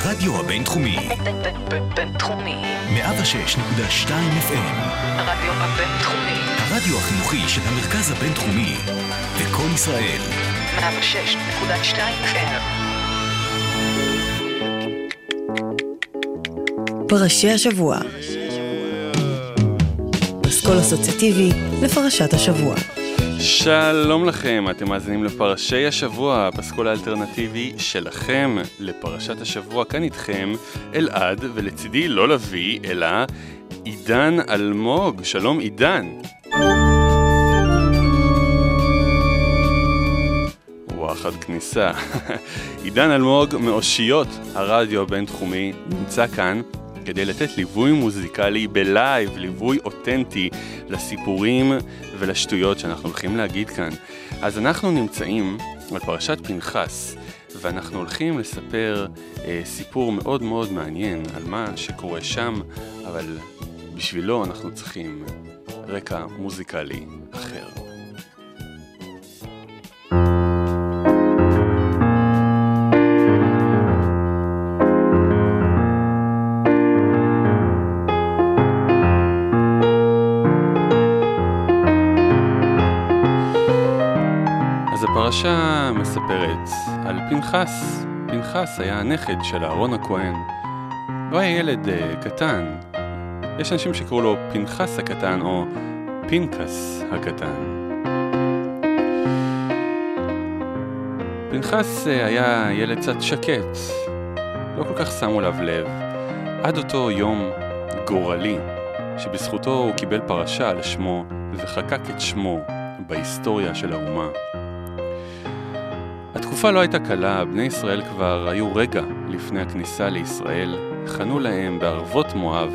הרדיו הבינתחומי. בינתחומי. 106.2 FM. הרדיו הבינתחומי. הרדיו החינוכי של המרכז הבינתחומי. לקום ישראל. 106.2 FM. פרשי השבוע. אסכול אסוציאטיבי לפרשת השבוע. שלום לכם, אתם מאזינים לפרשי השבוע, הפסקול האלטרנטיבי שלכם לפרשת השבוע. כאן איתכם אלעד, ולצידי לא לביא, אלא עידן אלמוג. שלום עידן. וואחד כניסה. עידן אלמוג מאושיות הרדיו הבינתחומי נמצא כאן כדי לתת ליווי מוזיקלי בלייב, ליווי אותנטי לסיפורים ולשטויות שאנחנו הולכים להגיד כאן. אז אנחנו נמצאים על פרשת פנחס, ואנחנו הולכים לספר אה, סיפור מאוד מאוד מעניין על מה שקורה שם, אבל בשבילו אנחנו צריכים רקע מוזיקלי אחר. מספרת על פנחס. פנחס היה הנכד של אהרון הכהן. הוא היה ילד uh, קטן. יש אנשים שקראו לו פנחס הקטן או פנקס הקטן. פנחס uh, היה ילד קצת שקט, לא כל כך שמו אליו לב, עד אותו יום גורלי, שבזכותו הוא קיבל פרשה על שמו וחקק את שמו בהיסטוריה של האומה. התקופה לא הייתה קלה, בני ישראל כבר היו רגע לפני הכניסה לישראל, חנו להם בערבות מואב,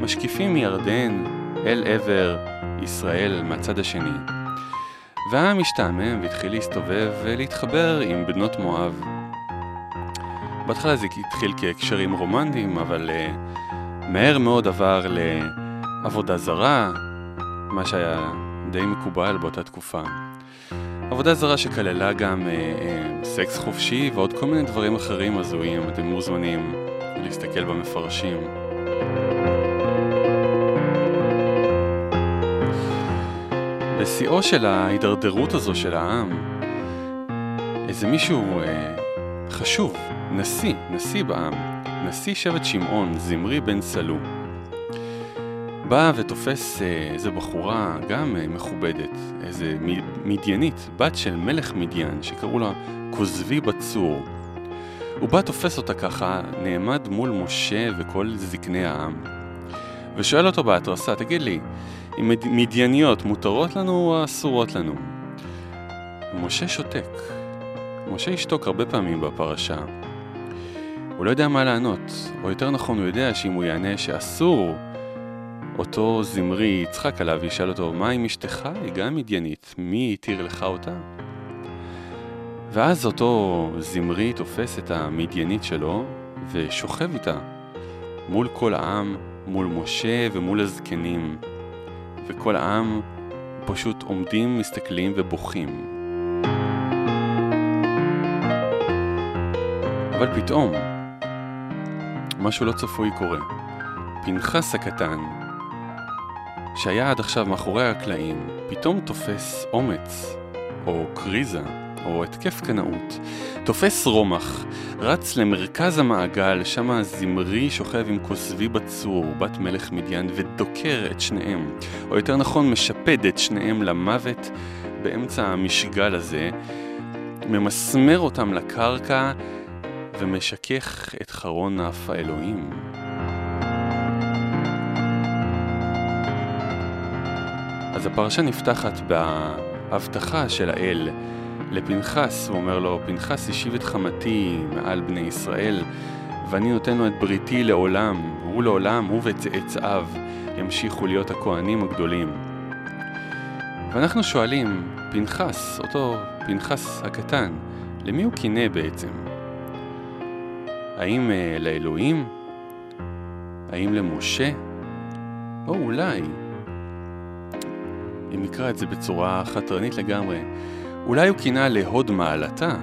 משקיפים מירדן אל עבר ישראל מהצד השני. והעם השתעמם והתחיל להסתובב ולהתחבר עם בנות מואב. בהתחלה זה התחיל כהקשרים רומנטיים, אבל uh, מהר מאוד עבר לעבודה זרה, מה שהיה די מקובל באותה תקופה. עבודה זרה שכללה גם אה, אה, סקס חופשי ועוד כל מיני דברים אחרים הזויים, אתם מוזמנים להסתכל במפרשים. בשיאו של ההידרדרות הזו של העם, איזה מישהו אה, חשוב, נשיא, נשיא בעם, נשיא שבט שמעון, זמרי בן סלו. בא ותופס אה, איזה בחורה גם אה, מכובדת, איזה מדיינית, בת של מלך מדיין, שקראו לה כוזבי בצור. הוא בא תופס אותה ככה, נעמד מול משה וכל זקני העם, ושואל אותו בהתרסה, תגיד לי, אם מדייניות מותרות לנו או אסורות לנו? משה שותק. משה ישתוק הרבה פעמים בפרשה. הוא לא יודע מה לענות, או יותר נכון הוא יודע שאם הוא יענה שאסור אותו זמרי יצחק עליו וישאל אותו, מה עם אשתך? היא גם מדיינית, מי התיר לך אותה? ואז אותו זמרי תופס את המדיינית שלו ושוכב איתה מול כל העם, מול משה ומול הזקנים. וכל העם פשוט עומדים, מסתכלים ובוכים. אבל פתאום, משהו לא צפוי קורה. פנחס הקטן, שהיה עד עכשיו מאחורי הקלעים, פתאום תופס אומץ, או קריזה, או התקף קנאות. תופס רומח, רץ למרכז המעגל, שם הזמרי שוכב עם כוסבי בצור, בת מלך מדיין, ודוקר את שניהם, או יותר נכון משפד את שניהם למוות באמצע המשגל הזה, ממסמר אותם לקרקע ומשכך את חרון אף האלוהים. הפרשה נפתחת בהבטחה של האל לפנחס, הוא אומר לו, פנחס השיב את חמתי מעל בני ישראל, ואני נותן לו את בריתי לעולם, הוא לעולם, הוא וצאצאיו ימשיכו להיות הכהנים הגדולים. ואנחנו שואלים, פנחס, אותו פנחס הקטן, למי הוא קינא בעצם? האם uh, לאלוהים? האם למשה? או אולי אם נקרא את זה בצורה חתרנית לגמרי, אולי הוא כינה להוד מעלתה,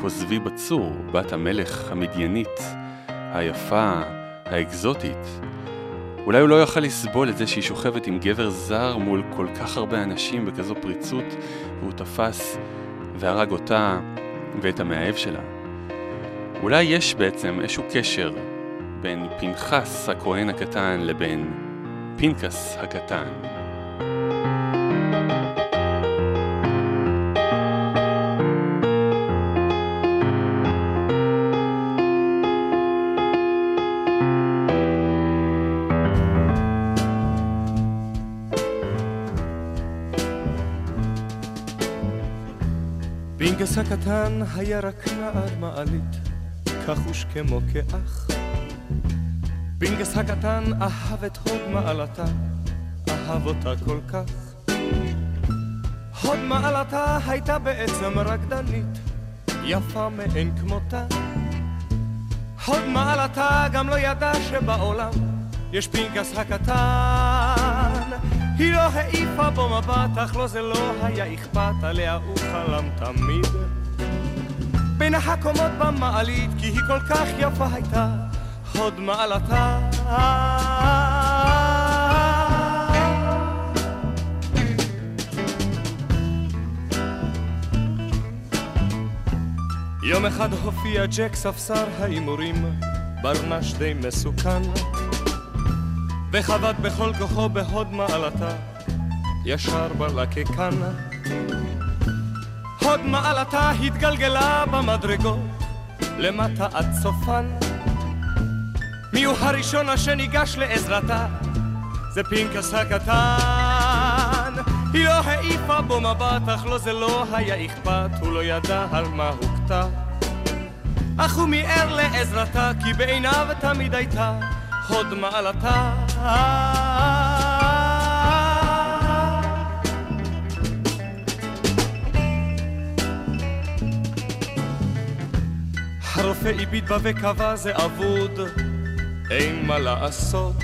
כוזבי בצור, בת המלך המדיינית, היפה, האקזוטית. אולי הוא לא יכל לסבול את זה שהיא שוכבת עם גבר זר מול כל כך הרבה אנשים בכזו פריצות, והוא תפס והרג אותה ואת המאהב שלה. אולי יש בעצם איזשהו קשר בין פנחס הכהן הקטן לבין פנקס הקטן. פינקוס הקטן היה רק נער מעלית, כחוש כמו קיסם. פינקוס הקטן אהב את הוד מעלתה, אהב אותה כל כך. הוד מעלתה הייתה בעצם רקדנית, יפה מאין כמותה. הוד מעלתה גם לא ידעה שבעולם יש פינקוס הקטן. היא לא העיפה בו מבט, אך לו זה לא היה אכפת, עליה הוא חלם תמיד. בין הקומות במעלית, כי היא כל כך יפה הייתה, הוד מעלתה. יום אחד הופיע ג'ק ספסר ההימורים, ברנש די מסוכן. וחבט בכל כוחו בהוד מעלתה, ישר בלקקן. הוד מעלתה התגלגלה במדרגות, למטה עד סופן. מי הוא הראשון אשר ניגש לעזרתה? זה פנקס הקטן. היא לא העיפה בו מבט, אך לו זה לא היה אכפת, הוא לא ידע על מה הוכתה. אך הוא מיהר לעזרתה, כי בעיניו תמיד הייתה הוד מעלתה. הרופא הביט בה וקבע זה אבוד, אין מה לעשות.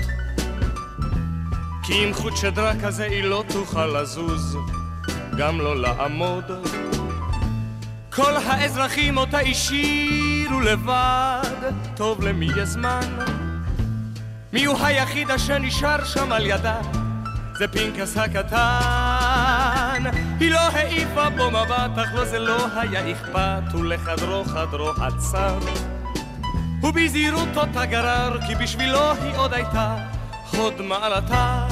כי עם חוט שדרה כזה היא לא תוכל לזוז, גם לא לעמוד. כל האזרחים אותה השאירו לבד, טוב למי יש זמן. מי הוא היחיד אשר נשאר שם על ידה? זה פנקס הקטן. היא לא העיפה בו מבט, אך לו זה לא היה אכפת, ולחדרו חדרו עצר. ובזהירות אותה גרר, כי בשבילו היא עוד הייתה הוד מעלתה.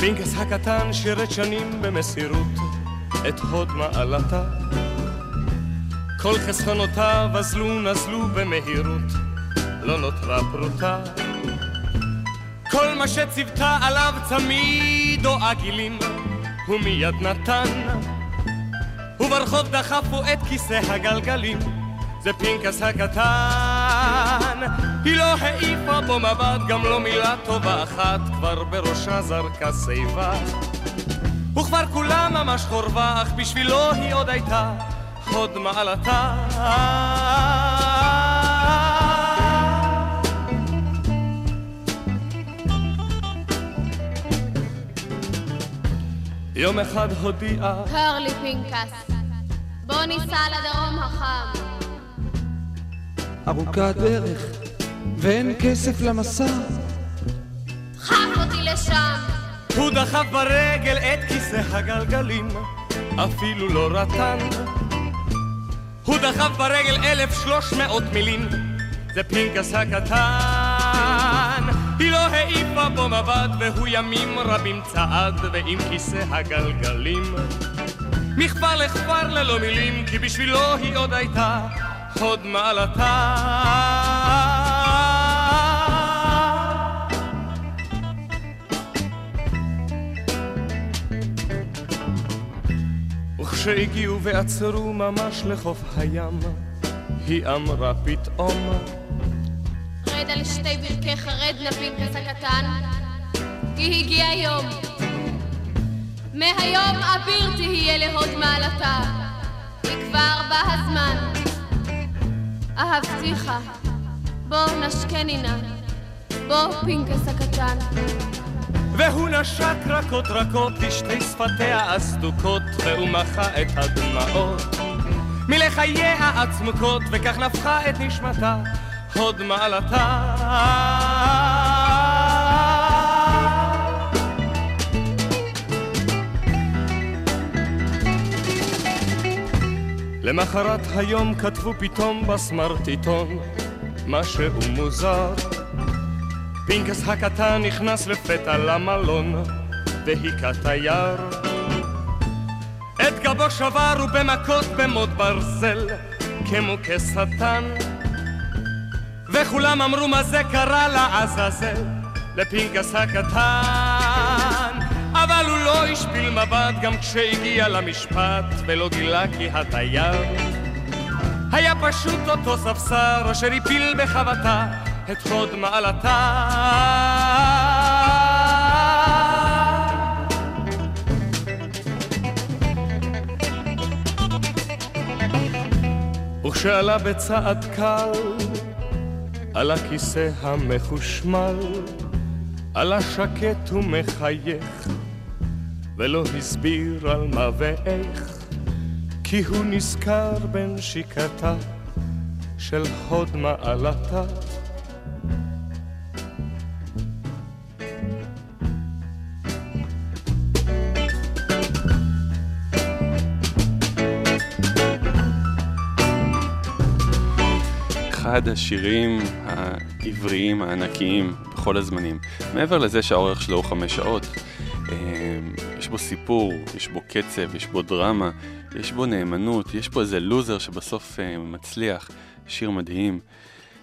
פינקס הקטן שירת שנים במסירות את הוד מעלתה. כל חסכונותיו אזלו נזלו במהירות, לא נותרה פרוטה. כל מה שציוותה עליו צמיד או עגילים, הוא מיד נתן. וברחוב דחפו את כיסא הגלגלים, זה פנקס הקטן. היא לא העיפה בו מבט, גם לא מילה טובה אחת, כבר בראשה זרקה שיבה. וכבר כולה ממש חורבה, אך בשבילו היא עוד הייתה הוד מעלתה. יום אחד הודיעה קר לי פנקס, בוא ניסע לדרום החם. ארוכה הדרך, ואין כסף למסע. דחף אותי לשם, הוא דחף ברגל את כיסא הגלגלים, אפילו לא רטן. הוא דחף ברגל אלף שלוש מאות מילים, זה פנקס הקטן. היא לא העיפה בו מבט, והוא ימים רבים צעד, ועם כיסא הגלגלים. מכפר לכפר ללא מילים, כי בשבילו היא עוד הייתה הוד מעלתה. וכשהגיעו ועצרו ממש לחוף הים, היא אמרה פתאום, רד על שתי ברכיך, רד נא פנקס הקטן, כי הגיע יום. מהיום אביר תהיה להוד מעלתה, כי כבר בא הזמן. אהבתיך, בוא נשקני נא, בוא פנקס הקטן. והוא נשק רכות רכות לשתי שפתיה הסדוקות, והוא מחה את הדמעות. מלחייה הצמוקות, וכך נפחה את נשמתה, הוד מעלתה. למחרת היום כתבו פתאום בסמרטיטון משהו מוזר. פינקס הקטן נכנס לפתע למלון, והיכה תייר. את גבו שבר ובמכות במוט ברזל, כמו כשטן. וכולם אמרו מה זה קרה לעזאזל, לפינקס הקטן. אבל הוא לא השפיל מבט גם כשהגיע למשפט, ולא גילה כי התייר היה פשוט אותו ספסר אשר הפיל בחבטה את חוד מעלתה. וכשעלה בצעד קל על הכיסא המחושמל, עלה שקט ומחייך, ולא הסביר על מה ואיך, כי הוא נזכר בנשיקתה של הוד מעלתה. אחד השירים העבריים הענקיים בכל הזמנים. מעבר לזה שהאורך שלו הוא חמש שעות, אה, יש בו סיפור, יש בו קצב, יש בו דרמה, יש בו נאמנות, יש פה איזה לוזר שבסוף אה, מצליח, שיר מדהים.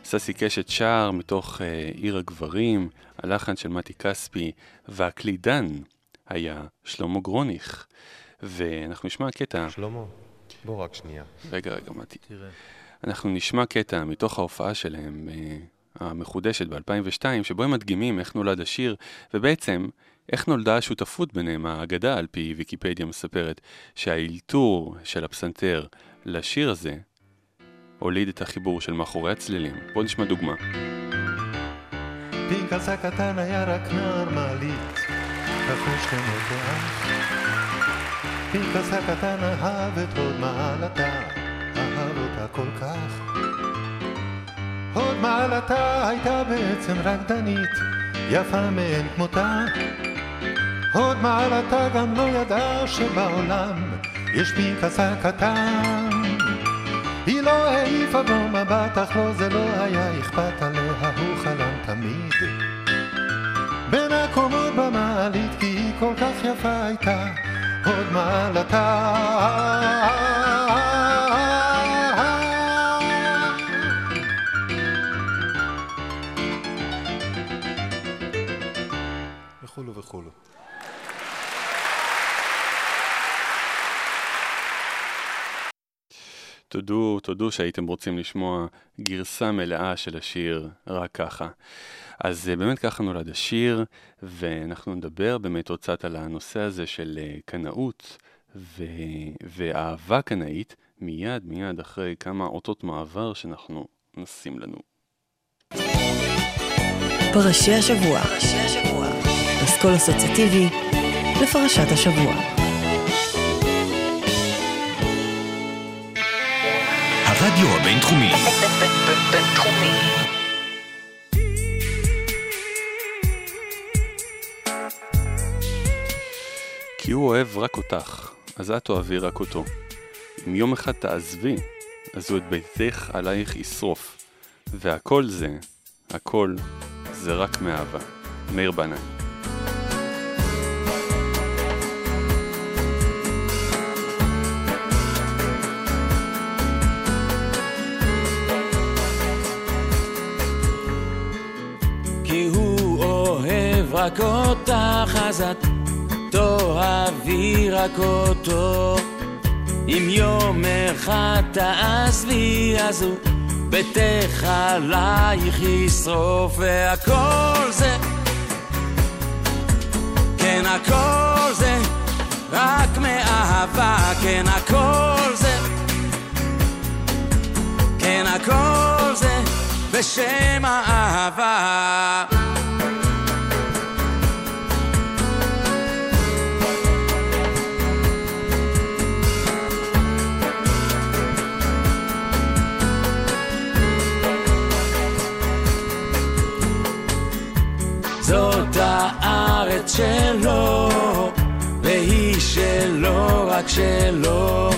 ססי קשת שר מתוך אה, עיר הגברים, הלחן של מתי כספי, והקלידן היה שלמה גרוניך. ואנחנו נשמע קטע... שלמה, בוא רק שנייה. רגע, רגע, מתי. תראה. אנחנו נשמע קטע מתוך ההופעה שלהם אה, המחודשת ב-2002, שבו הם מדגימים איך נולד השיר, ובעצם איך נולדה השותפות ביניהם. האגדה, על פי ויקיפדיה, מספרת שהאילתור של הפסנתר לשיר הזה הוליד את החיבור של מאחורי הצלילים. בואו נשמע דוגמה. פנקס הקטן היה רק נער מעלית, כפו שכנותיה. פנקס הקטן אהב את הוד מעלתה, אותה כל כך. הוד מעלתה הייתה בעצם רקדנית, יפה מאין כמותה. הוד מעלתה גם לא ידעה שבעולם יש פנקס הקטן. היא לא העיפה בו מבט, אך לו זה לא היה אכפת עליה, הוא חלם תמיד. בין הקומות במעלית, כי היא כל כך יפה הייתה, הוד מעלתה. וכולו וכולו. תודו, תודו שהייתם רוצים לשמוע גרסה מלאה של השיר רק ככה. אז אה, באמת ככה נולד השיר, ואנחנו נדבר באמת עוד קצת על הנושא הזה של אה, קנאות ו... ואהבה קנאית, מיד מיד אחרי כמה אותות מעבר שאנחנו נשים לנו. פרשי השבוע. אסכול אסוציאטיבי לפרשת השבוע. הרדיו הבינתחומי. בינתחומי. כי הוא אוהב רק אותך, אז את תאהבי רק אותו. אם יום אחד תעזבי, אז הוא את ביתך עלייך ישרוף. והכל זה, הכל, זה רק מאהבה. מאיר בנאי. רק אותך, אז את תאהבי רק אותו. אם יום אחד תעזבי, אז הוא ביתך עלייך ישרוף, והכל זה, כן הכל זה, רק מאהבה, כן הכל זה, כן הכל זה, בשם האהבה. שלו, והיא שלו, רק שלו.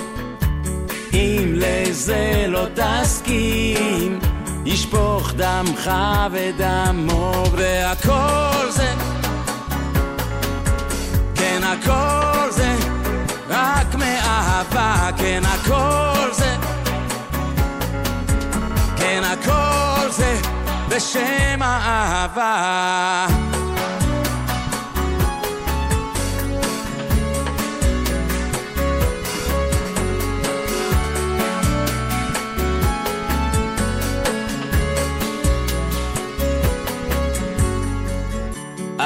אם לזה לא תסכים, ישפוך דמך ודמו, והכל זה, כן הכל זה, רק מאהבה, כן הכל זה, כן הכל זה, בשם האהבה.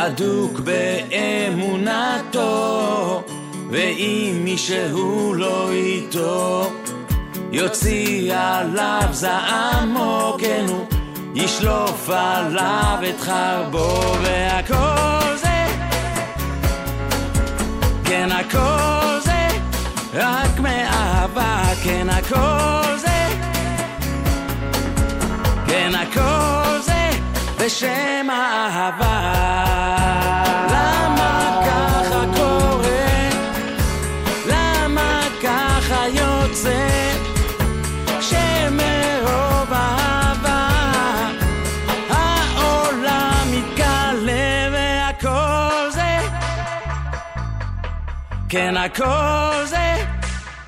אדוק באמונתו, ואם מישהו לא איתו, יוציא עליו זעמו, כן הוא ישלוף עליו את חרבו, והכל זה, כן הכל זה, רק מאהבה, כן הכל זה, כן הכל. בשם האהבה. למה ככה קורה? למה ככה יוצא? שמרוב אהבה העולם מתגלה והכל זה כן הכל זה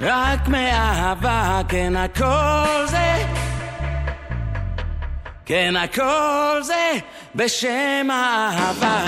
רק מאהבה כן הכל זה כן, הכל זה בשם אהבה.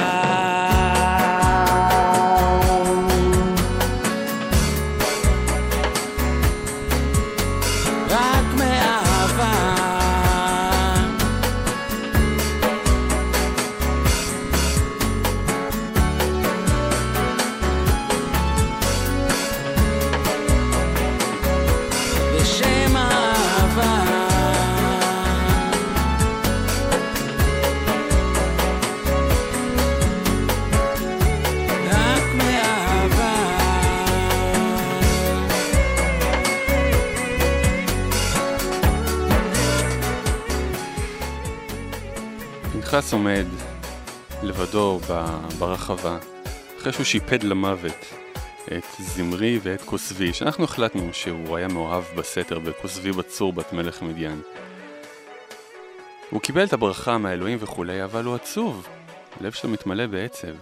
עומד לבדו ברחבה, אחרי שהוא שיפד למוות את זמרי ואת כוסבי, שאנחנו החלטנו שהוא היה מאוהב בסתר בכוסבי בצור בת מלך מדיין. הוא קיבל את הברכה מהאלוהים וכולי, אבל הוא עצוב, הלב שלו מתמלא בעצב.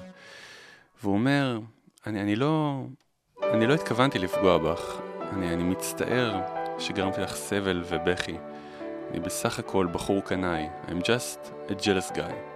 והוא אומר, אני, אני לא... אני לא התכוונתי לפגוע בך, אני, אני מצטער שגרמתי לך סבל ובכי. אני בסך הכל בחור קנאי. I'm just a jealous guy.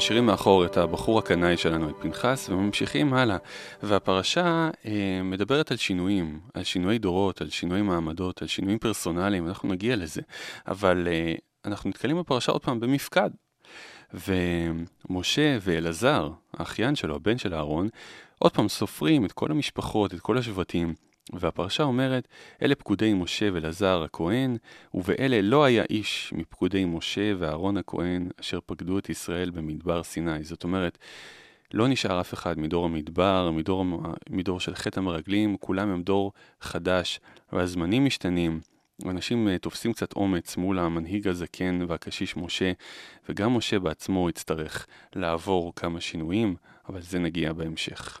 משאירים מאחור את הבחור הקנאי שלנו, את פנחס, וממשיכים הלאה. והפרשה אה, מדברת על שינויים, על שינויי דורות, על שינויי מעמדות, על שינויים פרסונליים, אנחנו נגיע לזה. אבל אה, אנחנו נתקלים בפרשה עוד פעם במפקד. ומשה ואלעזר, האחיין שלו, הבן של אהרון, עוד פעם סופרים את כל המשפחות, את כל השבטים, והפרשה אומרת, אלה פקודי משה ואלעזר הכהן, ובאלה לא היה איש מפקודי משה ואהרון הכהן, אשר פקדו את ישראל במדבר סיני. זאת אומרת, לא נשאר אף אחד מדור המדבר, מדור, מדור של חטא המרגלים, כולם הם דור חדש, והזמנים משתנים. אנשים אה, תופסים קצת אומץ מול המנהיג הזקן והקשיש משה, וגם משה בעצמו יצטרך לעבור כמה שינויים, אבל זה נגיע בהמשך.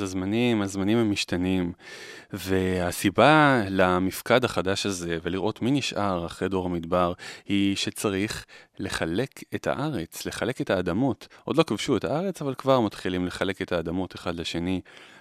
אז הזמנים, הזמנים הם משתנים, והסיבה למפקד החדש הזה ולראות מי נשאר אחרי דור המדבר, היא שצריך לחלק את הארץ, לחלק את האדמות. עוד לא כבשו את הארץ, אבל כבר מתחילים לחלק את האדמות אחד לשני,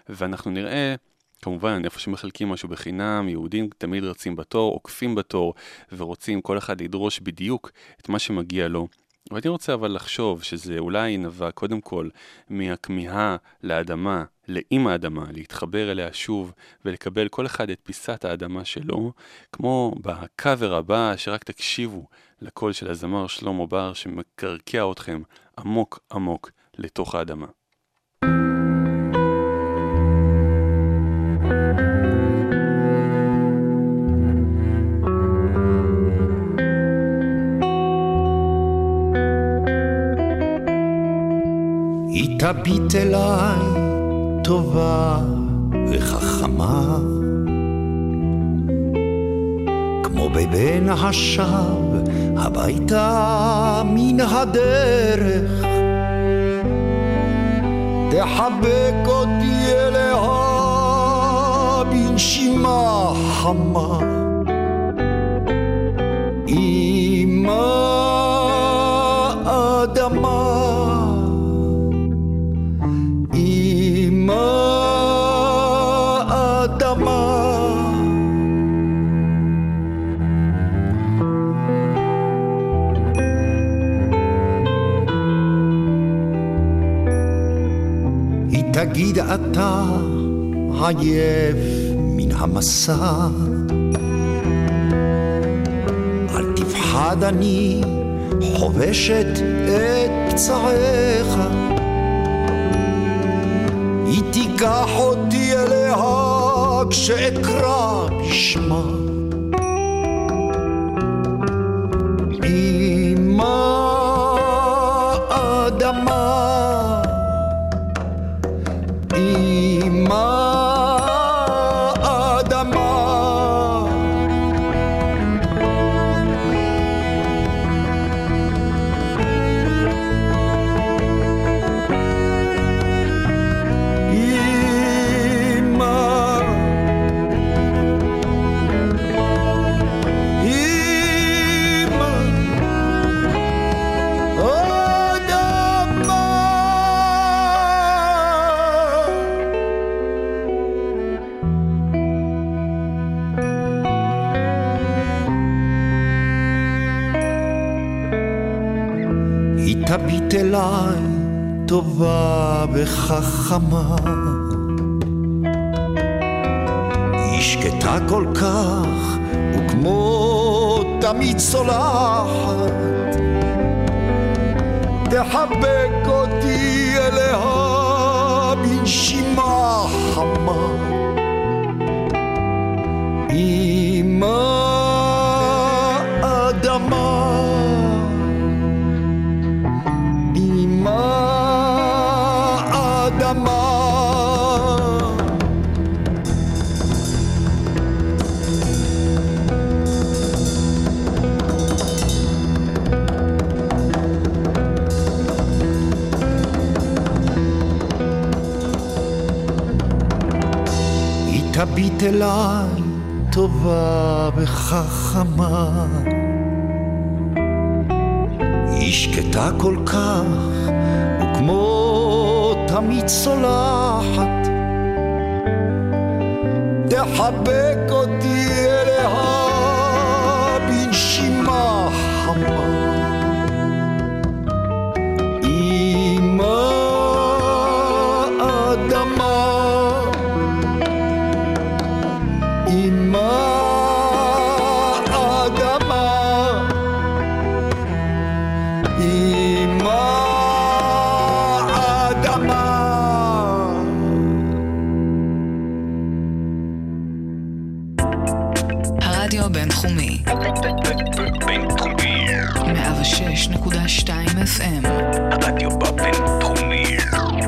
ואנחנו נראה... כמובן, איפה שמחלקים משהו בחינם, יהודים תמיד רצים בתור, עוקפים בתור, ורוצים כל אחד לדרוש בדיוק את מה שמגיע לו. והייתי רוצה אבל לחשוב שזה אולי נבע קודם כל מהכמיהה לאדמה, לאם האדמה, להתחבר אליה שוב ולקבל כל אחד את פיסת האדמה שלו, כמו בקאבר הבא, שרק תקשיבו לקול של הזמר שלמה בר שמקרקע אתכם עמוק עמוק לתוך האדמה. תביט אליי טובה וחכמה. כמו בבן השב הביתה מן הדרך. תחבק אותי אליה בנשימה חמה. אמא אדמה, אתה עייף מן המסע. אל תפחד אני חובשת את פצעיך היא תיקח אותי אליה כשאקרא בשמה וחכמה היא שקטה כל כך וכמו תמיד צולחת. תחבק אותי אליה בנשימה חמה תביט אליי טובה וחכמה. היא שקטה כל כך וכמו תמיד צולחת. תחבק אותי אליה בנשימה חמה הרדיו הבינתחומי. בינתחומי. 106.2 FM. הרדיו בבינתחומי.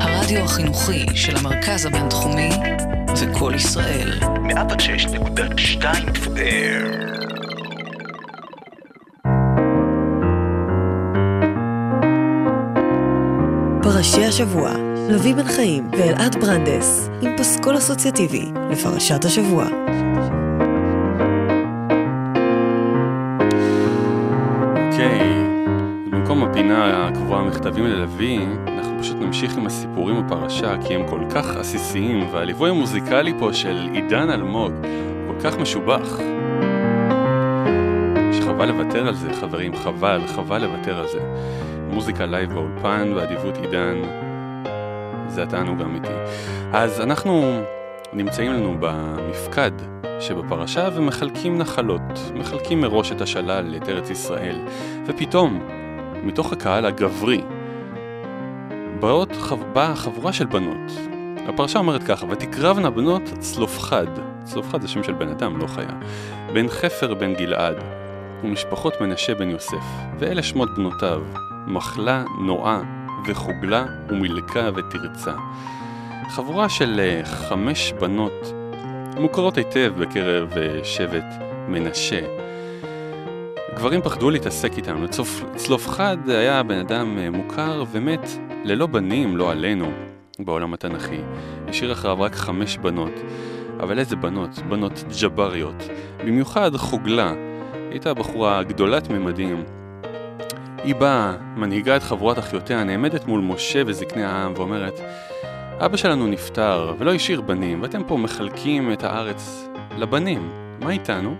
הרדיו החינוכי של המרכז הבינתחומי וקול ישראל. 106.2 FM. פרשי השבוע, לוי בן חיים ואלעד ברנדס, עם פסקול אסוציאטיבי לפרשת השבוע. מכתבים ללוי, אנחנו פשוט נמשיך עם הסיפורים בפרשה, כי הם כל כך עסיסיים, והליווי המוזיקלי פה של עידן אלמוג כל כך משובח. שחבל לוותר על זה, חברים, חבל, חבל לוותר על זה. מוזיקה לייב באולפן, באדיבות עידן, זה התענוג האמיתי. אז אנחנו נמצאים לנו במפקד שבפרשה ומחלקים נחלות, מחלקים מראש את השלל, את ארץ ישראל, ופתאום, מתוך הקהל הגברי, באות. באה חבורה של בנות. הפרשה אומרת ככה, ותקרבנה בנות צלופחד, צלופחד זה שם של בן אדם, לא חיה, בן חפר בן גלעד, ומשפחות מנשה בן יוסף, ואלה שמות בנותיו, מחלה, נועה, וחוגלה, ומילכה ותרצה. חבורה של אה, חמש בנות מוכרות היטב בקרב אה, שבט מנשה. גברים פחדו להתעסק איתם, לצופ... צלופחד היה בן אדם אה, מוכר ומת ללא בנים, לא עלינו, בעולם התנ"כי. השאיר אחריו רק חמש בנות. אבל איזה בנות? בנות ג'בריות. במיוחד חוגלה. הייתה בחורה גדולת ממדים. היא באה, מנהיגה את חבורת אחיותיה, נעמדת מול משה וזקני העם ואומרת אבא שלנו נפטר ולא השאיר בנים, ואתם פה מחלקים את הארץ לבנים. מה איתנו?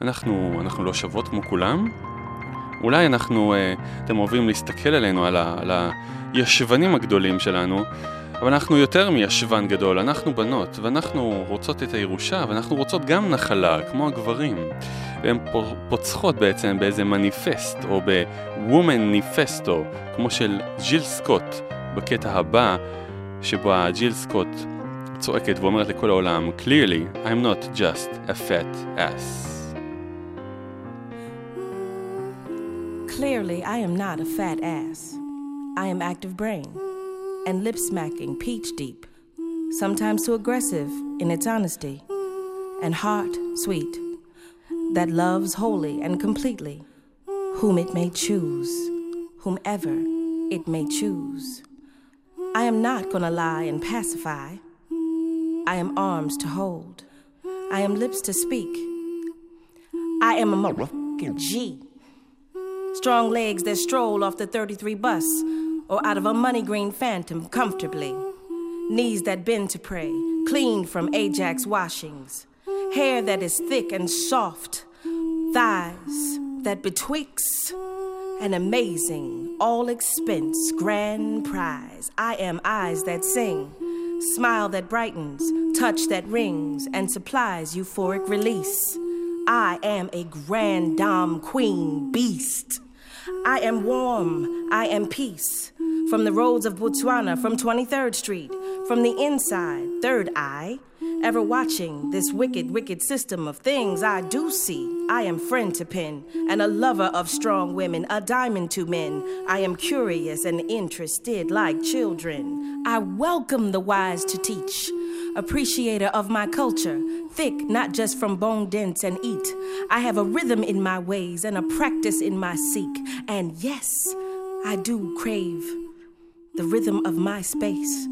אנחנו, אנחנו לא שוות כמו כולם? אולי אנחנו, אה, אתם אוהבים להסתכל עלינו, על, על הישבנים הגדולים שלנו, אבל אנחנו יותר מישבן גדול, אנחנו בנות, ואנחנו רוצות את הירושה, ואנחנו רוצות גם נחלה, כמו הגברים. והן פוצחות בעצם באיזה מניפסט, או ב-Woman ניפסטו, כמו של ג'יל סקוט, בקטע הבא, שבו ג'יל סקוט צועקת ואומרת לכל העולם, Clearly, I'm not just a fat ass. Clearly, I am not a fat ass. I am active brain and lip smacking, peach deep, sometimes too aggressive in its honesty, and heart sweet, that loves wholly and completely whom it may choose, whomever it may choose. I am not gonna lie and pacify. I am arms to hold. I am lips to speak. I am a motherfucking G. Strong legs that stroll off the 33 bus or out of a money green phantom comfortably. Knees that bend to pray, clean from Ajax washings. Hair that is thick and soft. Thighs that betwixt an amazing, all expense, grand prize. I am eyes that sing, smile that brightens, touch that rings, and supplies euphoric release. I am a grand dame queen beast. I am warm, I am peace. From the roads of Botswana, from 23rd Street, from the inside, third eye, ever watching this wicked, wicked system of things I do see. I am friend to pen and a lover of strong women, a diamond to men. I am curious and interested like children. I welcome the wise to teach, appreciator of my culture, thick, not just from bone dents and eat. I have a rhythm in my ways and a practice in my seek. And yes, I do crave the rhythm of my space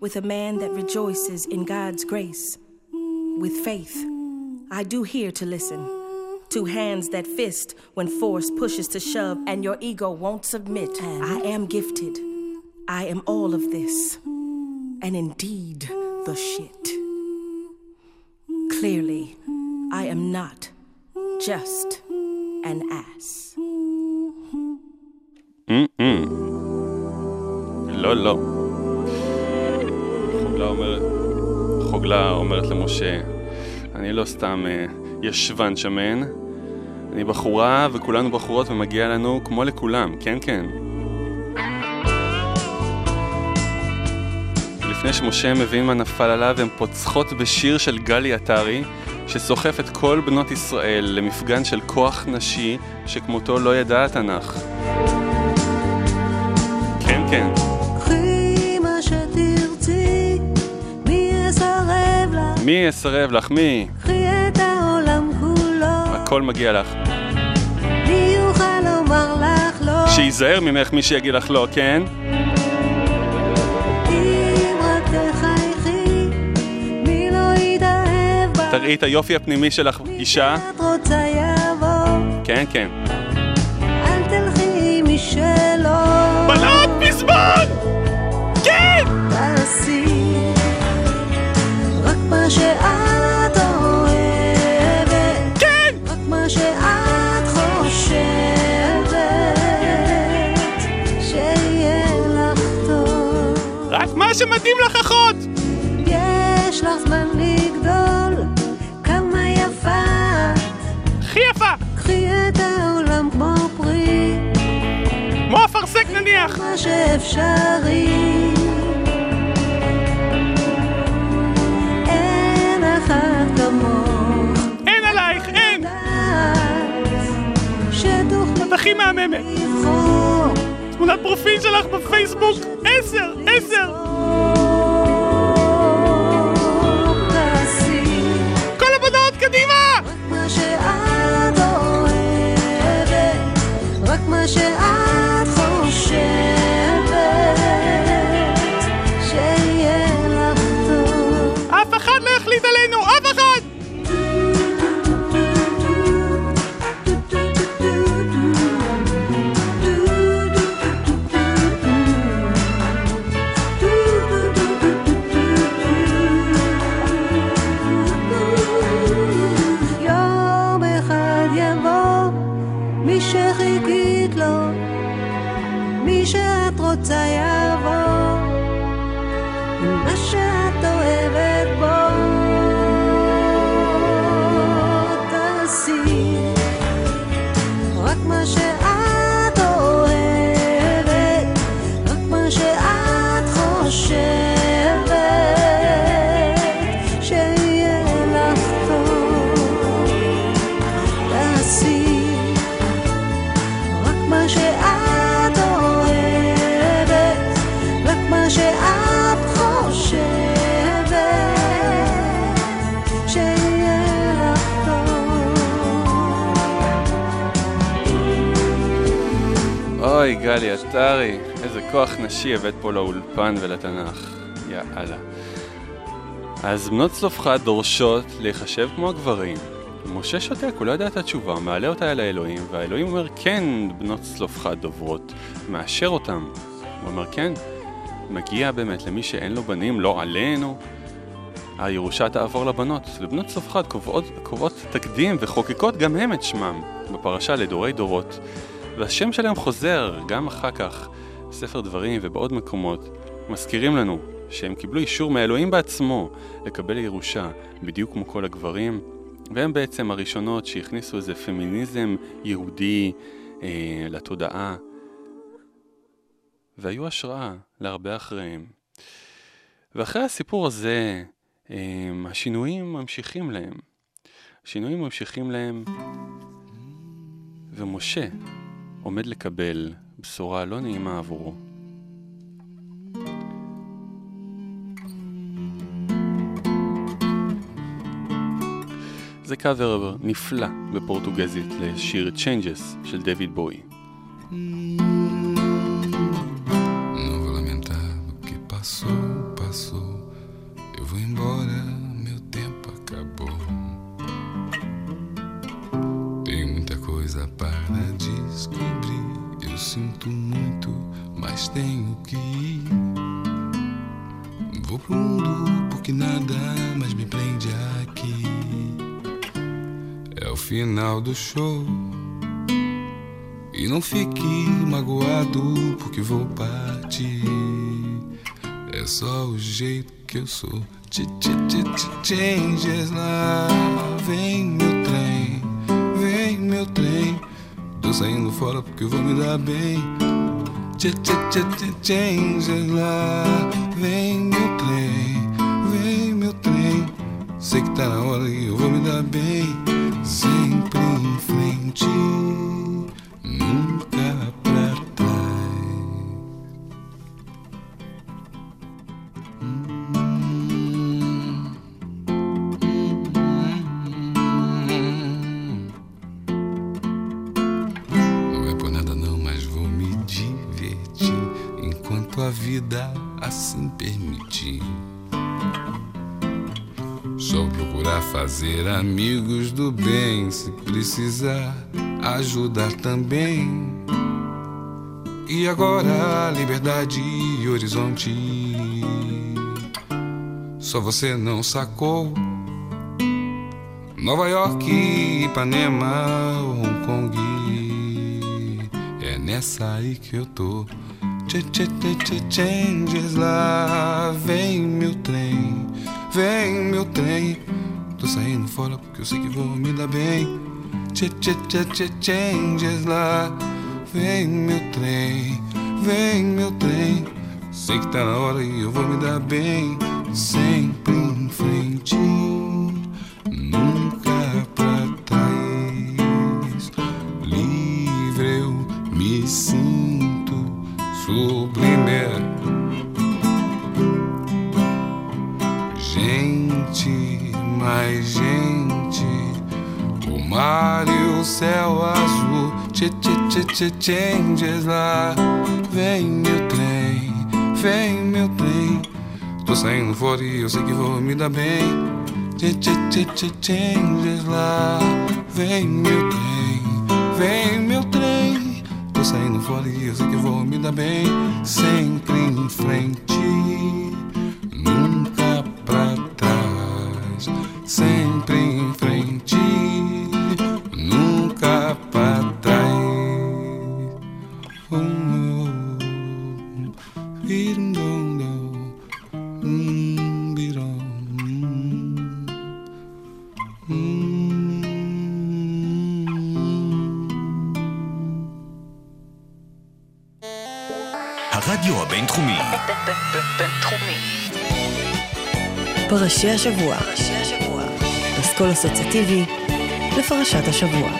with a man that rejoices in God's grace. With faith, I do hear to listen. Two hands that fist when force pushes to shove and your ego won't submit. I am gifted. I am all of this. And indeed, the shit. Clearly, I am not just an ass. Mm-mm. לא, לא. חוגלה אומרת, חוגלה אומרת למשה, אני לא סתם אה, ישבן שמן, אני בחורה וכולנו בחורות ומגיע לנו כמו לכולם, כן כן. לפני שמשה מבין מה נפל עליו, הן פוצחות בשיר של גלי עטרי, שסוחף את כל בנות ישראל למפגן של כוח נשי שכמותו לא ידע התנ"ך. כן, כן. שתרצי, מי יסרב לך? מי יסרב לך? מי? קחי את העולם כולו, הכל מגיע לך. מי יוכל לומר לך לא? שייזהר ממך מי שיגיד לך לא, כן? תראי את היופי הפנימי שלך, אישה. כן, כן. אל תלכי משלו. בנות מזמן! כן! תעשי רק מה שאת אוהבת. כן! רק מה שאת חושבת שיהיה לך טוב. רק מה שמתאים לך, אחות! יש לך זמן אפרסק נניח. מה שאפשרי אין אחת כמוך אין עלייך, אין! את הכי מהממת. תמונת פרופיל שלך בפייסבוק, עשר, עשר! קדימה! רק מה שאת אוהבת, רק מה שאת... אוי, גלי עטרי, איזה כוח נשי הבאת פה לאולפן ולתנ"ך. יאללה. אז בנות צלופחד דורשות להיחשב כמו הגברים. משה שותק, הוא לא יודע את התשובה, מעלה אותה אל האלוהים, והאלוהים אומר, כן, בנות צלופחד דוברות, מאשר אותם. הוא אומר, כן, מגיע באמת למי שאין לו בנים, לא עלינו. הירושה תעבור לבנות, ובנות צלופחד קובעות, קובעות תקדים וחוקקות גם הם את שמם בפרשה לדורי דורות. והשם שלהם חוזר גם אחר כך, בספר דברים ובעוד מקומות, מזכירים לנו שהם קיבלו אישור מאלוהים בעצמו לקבל ירושה, בדיוק כמו כל הגברים, והם בעצם הראשונות שהכניסו איזה פמיניזם יהודי אה, לתודעה, והיו השראה להרבה אחריהם. ואחרי הסיפור הזה, אה, השינויים ממשיכים להם. השינויים ממשיכים להם, ומשה עומד לקבל בשורה לא נעימה עבורו. זה קאבר נפלא בפורטוגזית לשיר Changes של דויד בוי. Para descobrir. Eu sinto muito, mas tenho que ir. Vou pro mundo porque nada mais me prende aqui. É o final do show. E não fique magoado porque vou partir. É só o jeito que eu sou. Ch -ch -ch -ch Changes lá. Vem meu trem, saindo fora porque eu vou me dar bem. Ch -ch -ch -ch Changes lá. Vem meu trem, vem meu trem. Sei que tá na hora e eu vou me dar bem. Sempre em frente fazer amigos do bem, se precisar ajudar também. E agora liberdade e horizonte. Só você não sacou. Nova York, Ipanema, Hong Kong. É nessa aí que eu tô. Changes lá. Vem meu trem, vem meu trem. Tô saindo fora porque eu sei que vou me dar bem. Tchê, tchê, tchê, tchê, changes lá. Vem meu trem, vem meu trem. Sei que tá na hora e eu vou me dar bem. Sempre em frente, mar e o céu azul. Tchê, tchê, tchê, tchê, changes lá. Vem meu trem, vem meu trem. Tô saindo fora e eu sei que vou me dar bem. Tchê, tchê, tchê, tchê, changes lá. Vem meu trem, vem meu trem. Tô saindo fora e eu sei que vou me dar bem. Sempre em frente, nunca pra trás. Sempre em frente, פרשי השבוע. פסקול אסוציאטיבי לפרשת השבוע.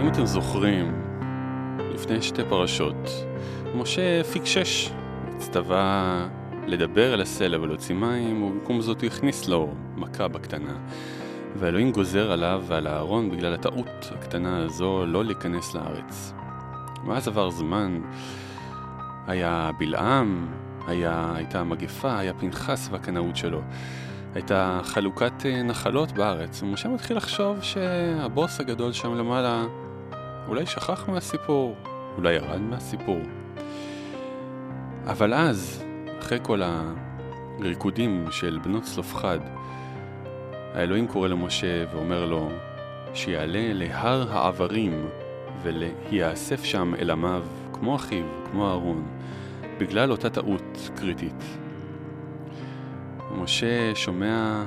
אם אתם זוכרים, לפני שתי פרשות, משה פיקשש, הצטווה לדבר אל הסלע ולהוציא מים, ובמקום זאת הוא הכניס לו מכה בקטנה. ואלוהים גוזר עליו ועל אהרון בגלל הטעות הקטנה הזו לא להיכנס לארץ. ואז עבר זמן, היה בלעם, היה, הייתה מגפה, היה פנחס והקנאות שלו. הייתה חלוקת אה, נחלות בארץ, ומשה מתחיל לחשוב שהבוס הגדול שם למעלה אולי שכח מהסיפור, אולי ירד מהסיפור. אבל אז, אחרי כל הריקודים של בנות צלופחד, האלוהים קורא למשה ואומר לו שיעלה להר העברים ויאסף שם אל עמיו כמו אחיו, כמו אהרון, בגלל אותה טעות קריטית. משה שומע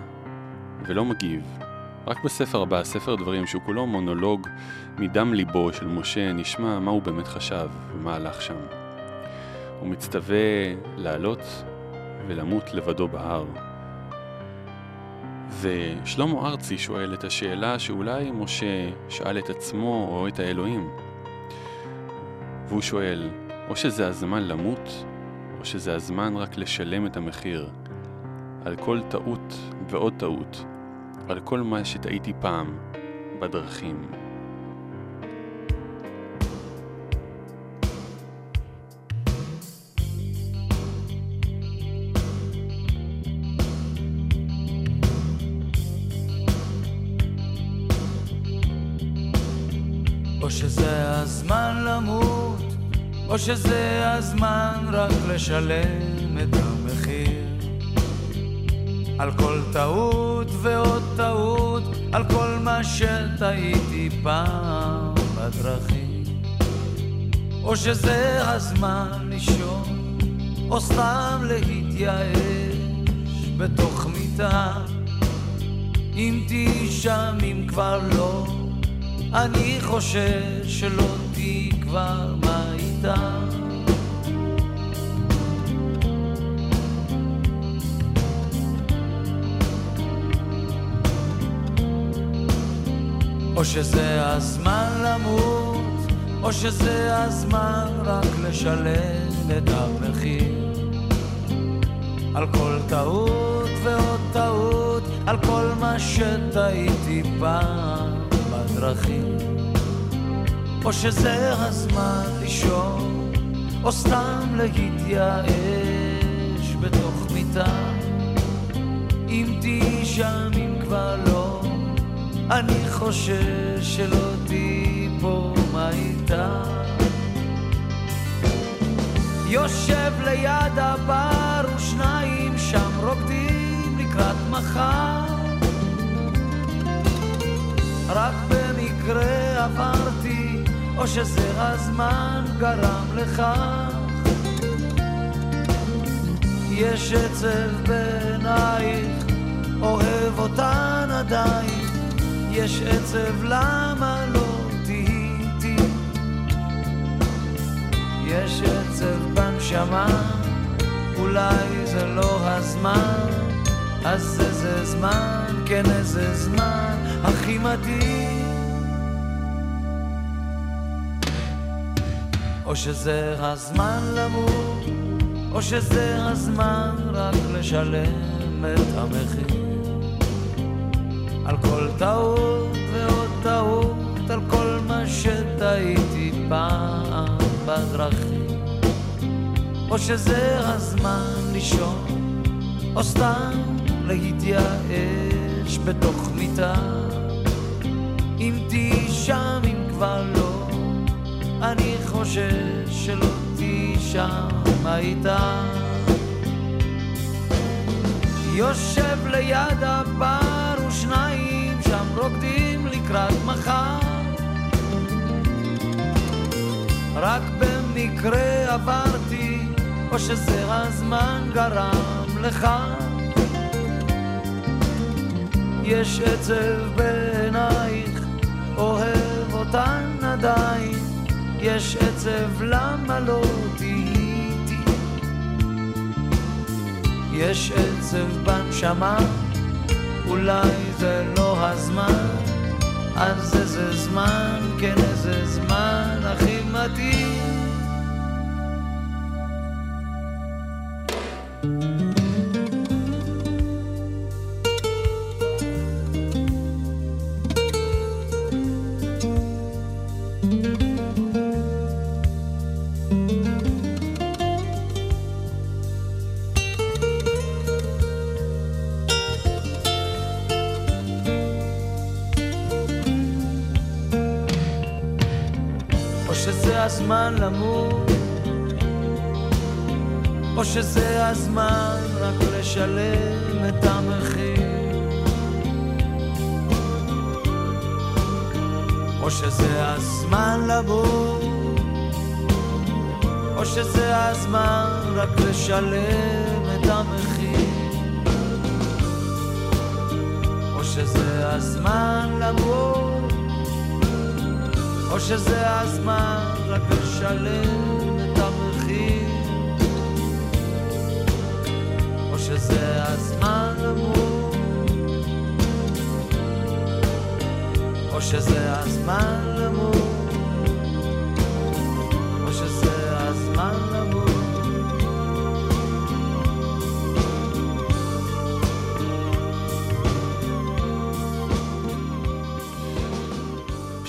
ולא מגיב. רק בספר הבא, ספר דברים, שהוא כולו מונולוג מדם ליבו של משה, נשמע מה הוא באמת חשב ומה הלך שם. הוא מצטווה לעלות ולמות לבדו בהר. ושלמה ארצי שואל את השאלה שאולי משה שאל את עצמו או את האלוהים. והוא שואל, או שזה הזמן למות, או שזה הזמן רק לשלם את המחיר על כל טעות ועוד טעות, על כל מה שטעיתי פעם בדרכים. או שזה הזמן רק לשלם את המחיר. על כל טעות ועוד טעות, על כל מה שטעיתי פעם בדרכים. או שזה הזמן לישון, או סתם להתייאש בתוך מיטה. אם תהיי שם, אם כבר לא, אני חושש שלא תהיי כבר מה איתה. או שזה הזמן למות, או שזה הזמן רק לשלם את המחיר. על כל טעות ועוד טעות, על כל מה שטעיתי פעם בדרכים. או שזה הזמן לישון, או סתם להתייאש בתוך מיטה. אם תהיי שם, אם כבר לא, אני חושש שלא תהיי פה, מה איתה? יושב ליד הבר ושניים שם רוקדים לקראת מחר. רק במקרה עברתי, או שזה הזמן גרם לכך. יש עצב בעינייך, אוהב אותן עדיין. יש עצב למה לא תהיתי. יש עצב בנשמה, אולי זה לא הזמן. אז איזה זמן, כן איזה זמן, הכי מדהים. או שזה הזמן למות, או שזה הזמן רק לשלם את המחיר. על כל טעות ועוד טעות, על כל מה שטעיתי פעם בדרכים. או שזה הזמן לישון, או סתם להתייאש בתוך מיטה. אם תהיי שם, אם כבר לא, אני חושש שלא תהיי שם הייתה. יושב ליד הבר ושניים שם רוקדים לקראת מחר. רק במקרה עברתי, או שזה הזמן גרם לך. יש עצב בעינייך, אוהב אותן יש עצב למה לא תהיי. יש עצב בנשמה, אולי זה לא הזמן, אז איזה זמן, כן איזה זמן הכי מתאים.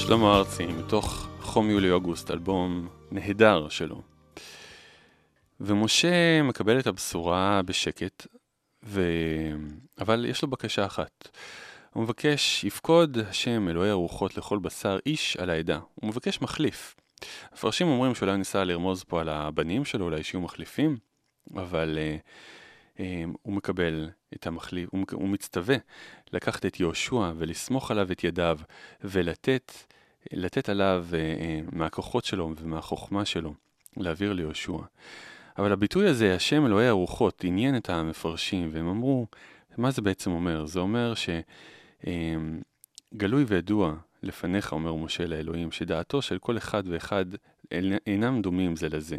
שלמה ארצי, מתוך חום יולי-אוגוסט, אלבום נהדר שלו. ומשה מקבל את הבשורה בשקט, ו... אבל יש לו בקשה אחת. הוא מבקש, יפקוד השם אלוהי הרוחות לכל בשר איש על העדה. הוא מבקש מחליף. המפרשים אומרים שאולי ניסה לרמוז פה על הבנים שלו, אולי שיהיו מחליפים, אבל uh, הוא מקבל את המחליף, הוא, מצטווה לקחת את יהושע ולסמוך עליו את ידיו ולתת לתת עליו uh, מהכוחות שלו ומהחוכמה שלו, להעביר ליהושע. אבל הביטוי הזה, השם אלוהי הרוחות, עניין את המפרשים, והם אמרו, מה זה בעצם אומר? זה אומר שגלוי וידוע לפניך, אומר משה לאלוהים, שדעתו של כל אחד ואחד אינם דומים זה לזה.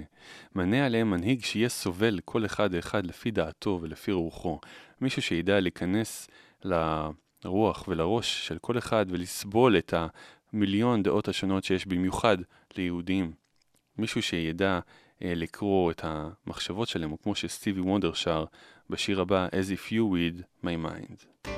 מנה עליהם מנהיג שיהיה סובל כל אחד ואחד לפי דעתו ולפי רוחו. מישהו שידע להיכנס לרוח ולראש של כל אחד ולסבול את המיליון דעות השונות שיש במיוחד ליהודים. מישהו שידע אה, לקרוא את המחשבות שלהם, או כמו שסטיבי וונדר שר בשיר הבא, As if you read my mind.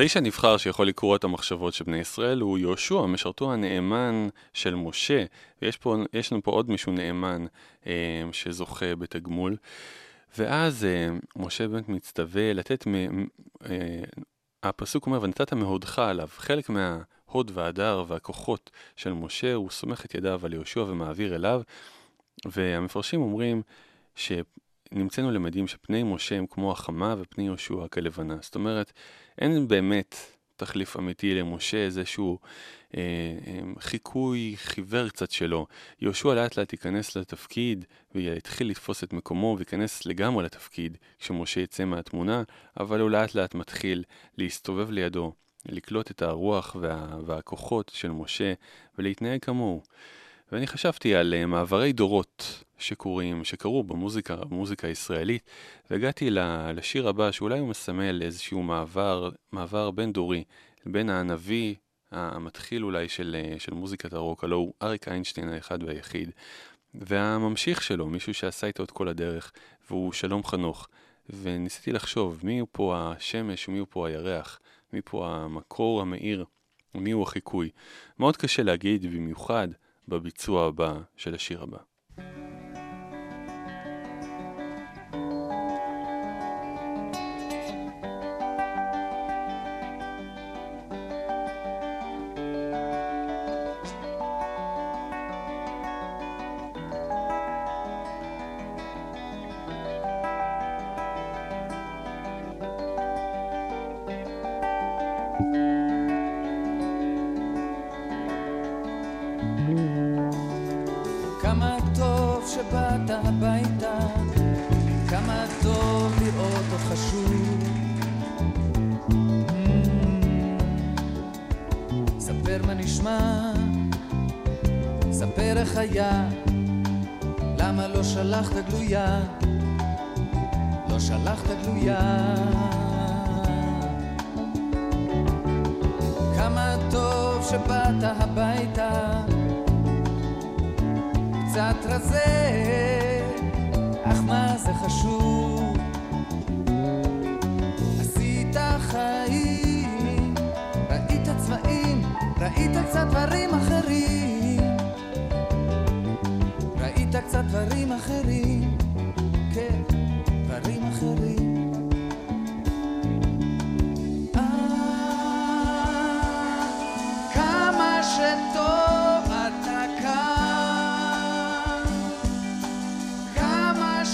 אז האיש הנבחר שיכול לקרוא את המחשבות של בני ישראל הוא יהושע, משרתו הנאמן של משה, ויש פה, לנו פה עוד מישהו נאמן אה, שזוכה בתגמול. ואז אה, משה באמת מצטווה לתת, מ, אה, הפסוק אומר, ונתת מהודך עליו, חלק מההוד והדר והכוחות של משה, הוא סומך את ידיו על יהושע ומעביר אליו, והמפרשים אומרים שנמצאנו למדים שפני משה הם כמו החמה ופני יהושע כלבנה. זאת אומרת, אין באמת תחליף אמיתי למשה, איזשהו אה, אה, חיקוי חיוור קצת שלו. יהושע לאט לאט ייכנס לתפקיד ויתחיל לתפוס את מקומו וייכנס לגמרי לתפקיד כשמשה יצא מהתמונה, אבל הוא לאט לאט מתחיל להסתובב לידו, לקלוט את הרוח וה, והכוחות של משה ולהתנהג כמוהו. ואני חשבתי על uh, מעברי דורות שקורים, שקרו במוזיקה, במוזיקה הישראלית, והגעתי לשיר הבא שאולי הוא מסמל איזשהו מעבר, מעבר בין דורי, בין הנביא המתחיל אולי של, אה, של מוזיקת הרוק, הלוא הוא אריק איינשטיין האחד והיחיד, והממשיך שלו, מישהו שעשה איתו את כל הדרך, והוא שלום חנוך. וניסיתי לחשוב מי הוא פה השמש ומי הוא פה הירח, מי פה המקור המאיר ומי הוא החיקוי. מאוד קשה להגיד, במיוחד בביצוע הבא של השיר הבא.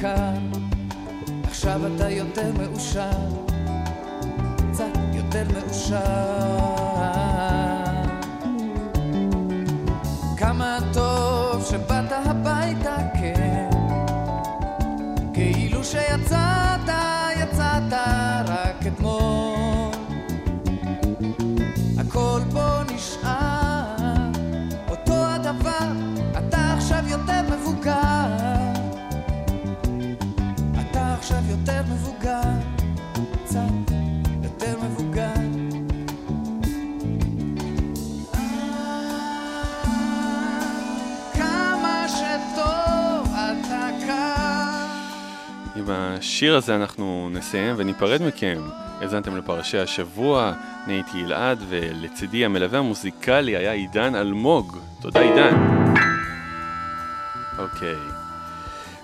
קר, עכשיו אתה יותר מאושר, קצת יותר מאושר. כמה טוב שבאת הביתה, כן, כאילו שיצאת, עם השיר הזה אנחנו נסיים וניפרד מכם. האזנתם לפרשי השבוע, אני הייתי אלעד, ולצידי המלווה המוזיקלי היה עידן אלמוג. תודה עידן. אוקיי.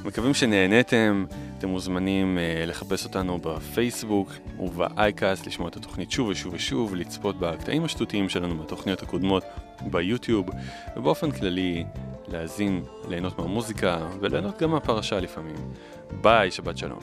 מקווים שנהניתם, אתם מוזמנים uh, לחפש אותנו בפייסבוק ובאייקאסט, לשמוע את התוכנית שוב ושוב ושוב, לצפות בקטעים השטותיים שלנו בתוכניות הקודמות ביוטיוב, ובאופן כללי להאזין, ליהנות מהמוזיקה וליהנות גם מהפרשה לפעמים. ביי, שבת שלום.